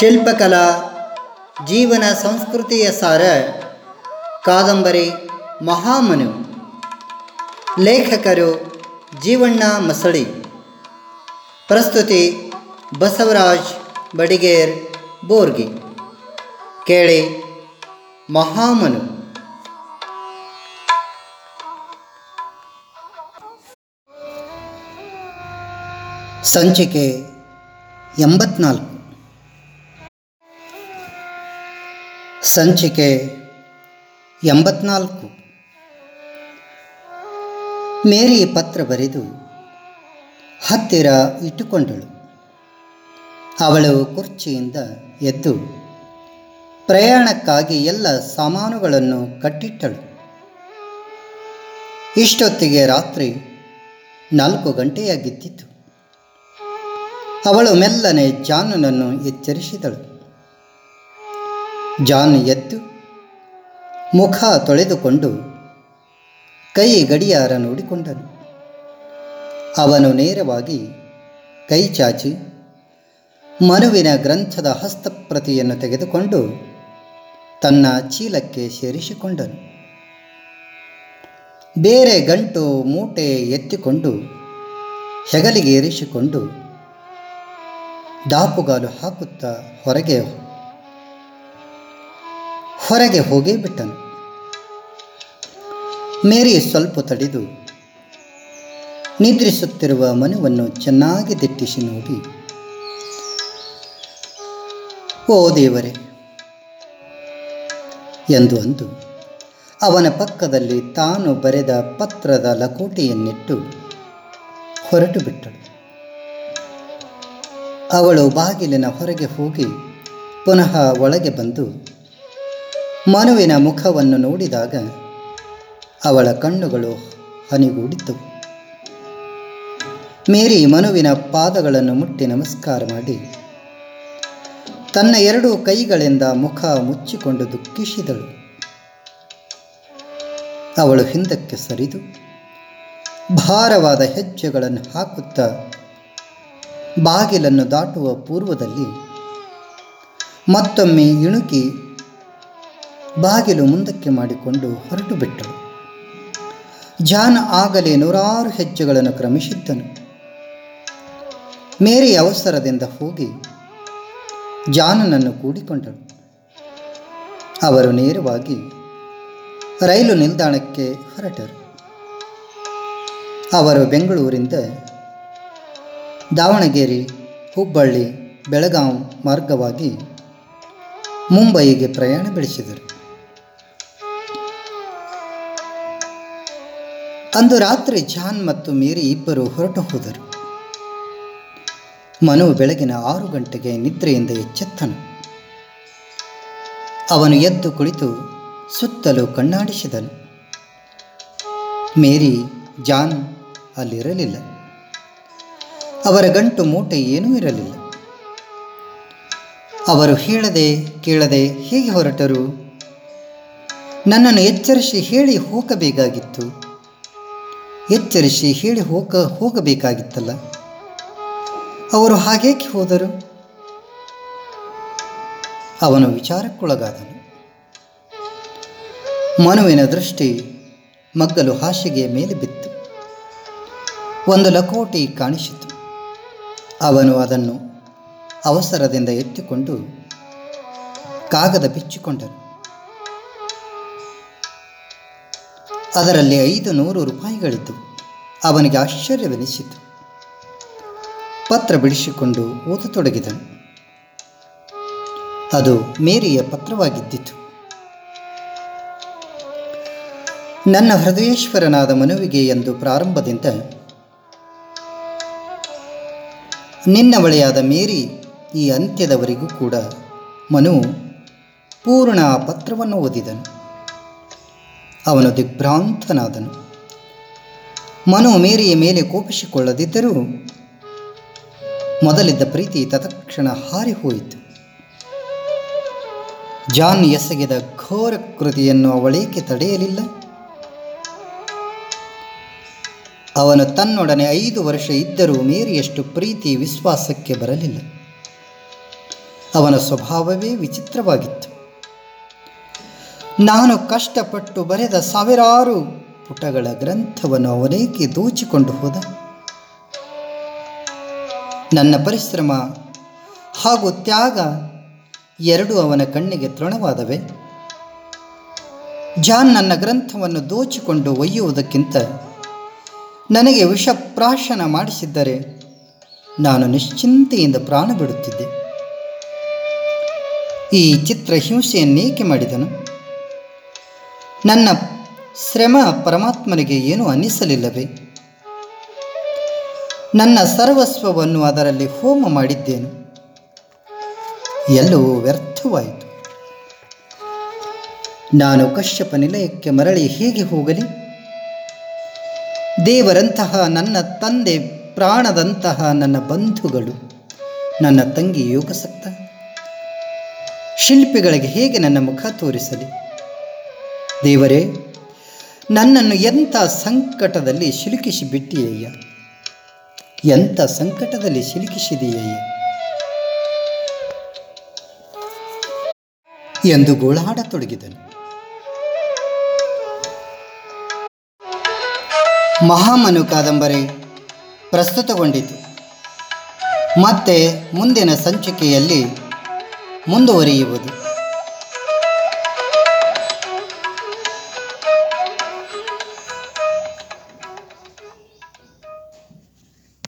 ಶಿಲ್ಪಕಲಾ, ಜೀವನ ಸಂಸ್ಕೃತಿಯ ಸಾರ, ಕಾದಂಬರಿ, ಮಹಾಮನು, ಲೇಖಕರು, ಜೀವಣ್ಣ ಮಸಳಿ, ಪ್ರಸ್ತುತಿ ಬಸವರಾಜ್ ಬಡಿಗೇರ್, ಬೋರ್ಗಿ, ಕೇಳಿ ಮಹಾಮನು. ಸಂಚಿಕೆ ಎಂಬತ್ನಾಲ್ಕು. ಸಂಚಿಕೆ ಎಂಬತ್ನಾಲ್ಕು. ಮೇರಿ ಪತ್ರ ಬರೆದು ಹತ್ತಿರ ಇಟ್ಟುಕೊಂಡಳು. ಅವಳು ಕುರ್ಚಿಯಿಂದ ಎದ್ದು ಪ್ರಯಾಣಕ್ಕಾಗಿ ಎಲ್ಲ ಸಾಮಾನುಗಳನ್ನು ಕಟ್ಟಿಟ್ಟಳು. ಇಷ್ಟೊತ್ತಿಗೆ ರಾತ್ರಿ ನಾಲ್ಕು ಗಂಟೆಯಾಗಿದ್ದಿತು ಅವಳು ಮೆಲ್ಲನೆ ಜಾನನನ್ನು ಎಚ್ಚರಿಸಿದಳು. ಜಾನ್ ಎದ್ದು ಮುಖ ತೊಳೆದುಕೊಂಡು ಕೈ ಗಡಿಯಾರ ನೋಡಿಕೊಂಡನು. ಅವನು ನೇರವಾಗಿ ಕೈ ಚಾಚಿ ಮನುವಿನ ಗ್ರಂಥದ ಹಸ್ತಪ್ರತಿಯನ್ನು ತೆಗೆದುಕೊಂಡು ತನ್ನ ಚೀಲಕ್ಕೆ ಸೇರಿಸಿಕೊಂಡನು. ಬೇರೆ ಗಂಟು ಮೂಟೆ ಎತ್ತಿಕೊಂಡು ಹೆಗಲಿಗೆ ಏರಿಸಿಕೊಂಡು ದಾಪುಗಾಲು ಹಾಕುತ್ತಾ ಹೊರಗೆ ಹೊರಗೆ ಹೋಗಿ ಬಿಟ್ಟನು. ಮೇರಿ ಸ್ವಲ್ಪ ತಡೆದು ನಿದ್ರಿಸುತ್ತಿರುವ ಮನುವನ್ನು ಚೆನ್ನಾಗಿ ದಿಟ್ಟಿಸಿ ನೋಡಿ. ಓ ದೇವರೇ, ಎಂದು ಅಂದು ಅವನ ಪಕ್ಕದಲ್ಲಿ ತಾನು ಬರೆದ ಪತ್ರದ ಲಕೋಟೆಯನ್ನಿಟ್ಟು ಹೊರಟು ಬಿಟ್ಟಳು. ಅವಳು ಬಾಗಿಲಿನ ಹೊರಗೆ ಹೋಗಿ ಪುನಃ ಒಳಗೆ ಬಂದು ಮನುವಿನ ಮುಖವನ್ನು ನೋಡಿದಾಗ ಅವಳ ಕಣ್ಣುಗಳು ಹನಿಗೂಡಿದ್ದವು ಮೇರಿ ಮನುವಿನ ಪಾದಗಳನ್ನು ಮುಟ್ಟಿ ನಮಸ್ಕಾರ ಮಾಡಿ, ತನ್ನ ಎರಡು ಕೈಗಳಿಂದ ಮುಖ ಮುಚ್ಚಿಕೊಂಡು ದುಃಖಿಸಿದಳು. ಅವಳು ಹಿಂದಕ್ಕೆ ಸರಿದು, ಭಾರವಾದ ಹೆಜ್ಜೆಗಳನ್ನು ಹಾಕುತ್ತಾ ಬಾಗಿಲನ್ನು ದಾಟುವ ಪೂರ್ವದಲ್ಲಿ ಮತ್ತೊಮ್ಮೆ ಇಣುಕಿ ಬಾಗಿಲು ಮುಂದಕ್ಕೆ ಮಾಡಿಕೊಂಡು ಹೊರಟು ಬಿಟ್ಟಳು. ಜಾನ್ ಆಗಲೇ ನೂರಾರು ಹೆಜ್ಜೆಗಳನ್ನು ಕ್ರಮಿಸಿದ್ದನು. ಮೇರಿ ಅವಸರದಿಂದ ಹೋಗಿ ಜಾನನನ್ನು ಕೂಡಿಕೊಂಡಳು. ಅವರು ನೇರವಾಗಿ ರೈಲು ನಿಲ್ದಾಣಕ್ಕೆ ಹೊರಟರು. ಅವರು ಬೆಂಗಳೂರಿಂದ ದಾವಣಗೆರೆ, ಹುಬ್ಬಳ್ಳಿ, ಬೆಳಗಾಂ ಮಾರ್ಗವಾಗಿ ಮುಂಬಯಿಗೆ ಪ್ರಯಾಣ ಬೆಳೆಸಿದರು. ಅಂದು ರಾತ್ರಿ ಜಾನ್ ಮತ್ತು ಮೇರಿ ಇಬ್ಬರು ಹೊರಟು ಹೋದರು. ಮನು ಬೆಳಗಿನ ಆರು ಗಂಟೆಗೆ ನಿದ್ರೆಯಿಂದ ಎಚ್ಚೆತ್ತನು. ಅವನು ಎದ್ದು ಕುಳಿತು ಸುತ್ತಲೂ ಕಣ್ಣಾಡಿಸಿದನು. ಮೇರಿ, ಜಾನ್ ಅಲ್ಲಿರಲಿಲ್ಲ. ಅವರ ಗಂಟು ಮೂಟೆ ಏನೂ ಇರಲಿಲ್ಲ. ಅವರು ಹೇಳದೆ ಕೇಳದೆ ಹೇಗೆ ಹೊರಟರು? ನನ್ನನ್ನು ಎಚ್ಚರಿಸಿ ಹೇಳಿ ಹೋಗಬೇಕಾಗಿತ್ತು. ಎಚ್ಚರಿಸಿ ಹೇಳಿ ಹೋಗ, ಹೋಗಬೇಕಾಗಿತ್ತಲ್ಲ. ಅವರು ಹಾಗೇಕೆ ಹೋದರು? ಅವನು ವಿಚಾರಕ್ಕೊಳಗಾದನು. ಮನುವಿನ ದೃಷ್ಟಿ ಮಗ್ಗಲು ಹಾಸಿಗೆಯ ಮೇಲೆ ಬಿತ್ತು. ಒಂದು ಲಕೋಟಿ ಕಾಣಿಸಿತು. ಅವನು ಅದನ್ನು ಅವಸರದಿಂದ ಎತ್ತಿಕೊಂಡು ಕಾಗದ ಬಿಚ್ಚಿಕೊಂಡನು. ಅದರಲ್ಲಿ ಐದು ನೂರು ರೂಪಾಯಿಗಳಿದ್ದವು ಅವನಿಗೆ ಆಶ್ಚರ್ಯವೆನಿಸಿತು. ಪತ್ರ ಬಿಡಿಸಿಕೊಂಡು ಓದತೊಡಗಿದನು. ಅದು ಮೇರಿಯ ಪತ್ರವಾಗಿದ್ದಿತು. ನನ್ನ ಹೃದಯೇಶ್ವರನಾದ ಮನುವಿಗೆ ಎಂದು ಪ್ರಾರಂಭದಿಂದ ನಿನ್ನವಳೆಯಾದ ಮೇರಿ ಈ ಅಂತ್ಯದವರೆಗೂ ಕೂಡ ಮನು ಪೂರ್ಣ ಆ ಪತ್ರವನ್ನು ಓದಿದನು. ಅವನು ದಿಗ್ಭ್ರಾಂತನಾದನು. ಮನು ಮೇರಿಯ ಮೇಲೆ ಕೋಪಿಸಿಕೊಳ್ಳದಿದ್ದರೂ ಮೊದಲಿದ್ದ ಪ್ರೀತಿ ತತ್ಕ್ಷಣ ಹಾರಿಹೋಯಿತು. ಜಾನ್ ಎಸಗಿದ ಘೋರ ಕೃತಿಯನ್ನು ಅವಳೇಕೆ ತಡೆಯಲಿಲ್ಲ? ಅವನು ತನ್ನೊಡನೆ ಐದು ವರ್ಷ ಇದ್ದರೂ ಮೇರಿಯಷ್ಟು ಪ್ರೀತಿ ವಿಶ್ವಾಸಕ್ಕೆ ಬರಲಿಲ್ಲ. ಅವನ ಸ್ವಭಾವವೇ ವಿಚಿತ್ರವಾಗಿತ್ತು. ನಾನು ಕಷ್ಟಪಟ್ಟು ಬರೆದ ಸಾವಿರಾರು ಪುಟಗಳ ಗ್ರಂಥವನ್ನು ಅವನೇಕೆ ದೋಚಿಕೊಂಡು ಹೋದ? ನನ್ನ ಪರಿಶ್ರಮ ಹಾಗೂ ತ್ಯಾಗ ಎರಡು ಅವನ ಕಣ್ಣಿಗೆ ತೃಣವಾದವೆ. ಜಾನ್ ನನ್ನ ಗ್ರಂಥವನ್ನು ದೋಚಿಕೊಂಡು ಒಯ್ಯುವುದಕ್ಕಿಂತ ನನಗೆ ವಿಷಪ್ರಾಶನ ಮಾಡಿಸಿದ್ದರೆ ನಾನು ನಿಶ್ಚಿಂತೆಯಿಂದ ಪ್ರಾಣ ಬಿಡುತ್ತಿದ್ದೆ. ಈ ಚಿತ್ರ ಹಿಂಸೆಯನ್ನೇಕೆ ಮಾಡಿದನು? ನನ್ನ ಶ್ರಮ ಪರಮಾತ್ಮನಿಗೆ ಏನೂ ಅನ್ನಿಸಲಿಲ್ಲವೇ? ನನ್ನ ಸರ್ವಸ್ವವನ್ನು ಅದರಲ್ಲಿ ಹೋಮ ಮಾಡಿದ್ದೇನು? ಎಲ್ಲವೂ ವ್ಯರ್ಥವಾಯಿತು. ನಾನು ಕಶ್ಯಪ ನಿಲಯಕ್ಕೆ ಮರಳಿ ಹೇಗೆ ಹೋಗಲಿ? ದೇವರಂತಹ ನನ್ನ ತಂದೆ, ಪ್ರಾಣದಂತಹ ನನ್ನ ಬಂಧುಗಳು, ನನ್ನ ತಂಗಿ ಯೋಗಸಕ್ತ. ಶಿಲ್ಪಿಗಳಿಗೆ ಹೇಗೆ ನನ್ನ ಮುಖ ತೋರಿಸಲಿ? ದೇವರೇ, ನನ್ನನ್ನು ಎಂಥ ಸಂಕಟದಲ್ಲಿ ಸಿಲುಕಿಸಿ ಬಿಟ್ಟಿಯಯ್ಯ ಎಂಥ ಸಂಕಟದಲ್ಲಿ ಸಿಲುಕಿಸಿದೆಯಯ್ಯ ಎಂದು ಗೋಳಾಡತೊಡಗಿದನು. ಮಹಾಮನು ಕಾದಂಬರಿ ಪ್ರಸ್ತುತಗೊಂಡಿತು. ಮತ್ತೆ ಮುಂದಿನ ಸಂಚಿಕೆಯಲ್ಲಿ ಮುಂದುವರಿಯುವುದು.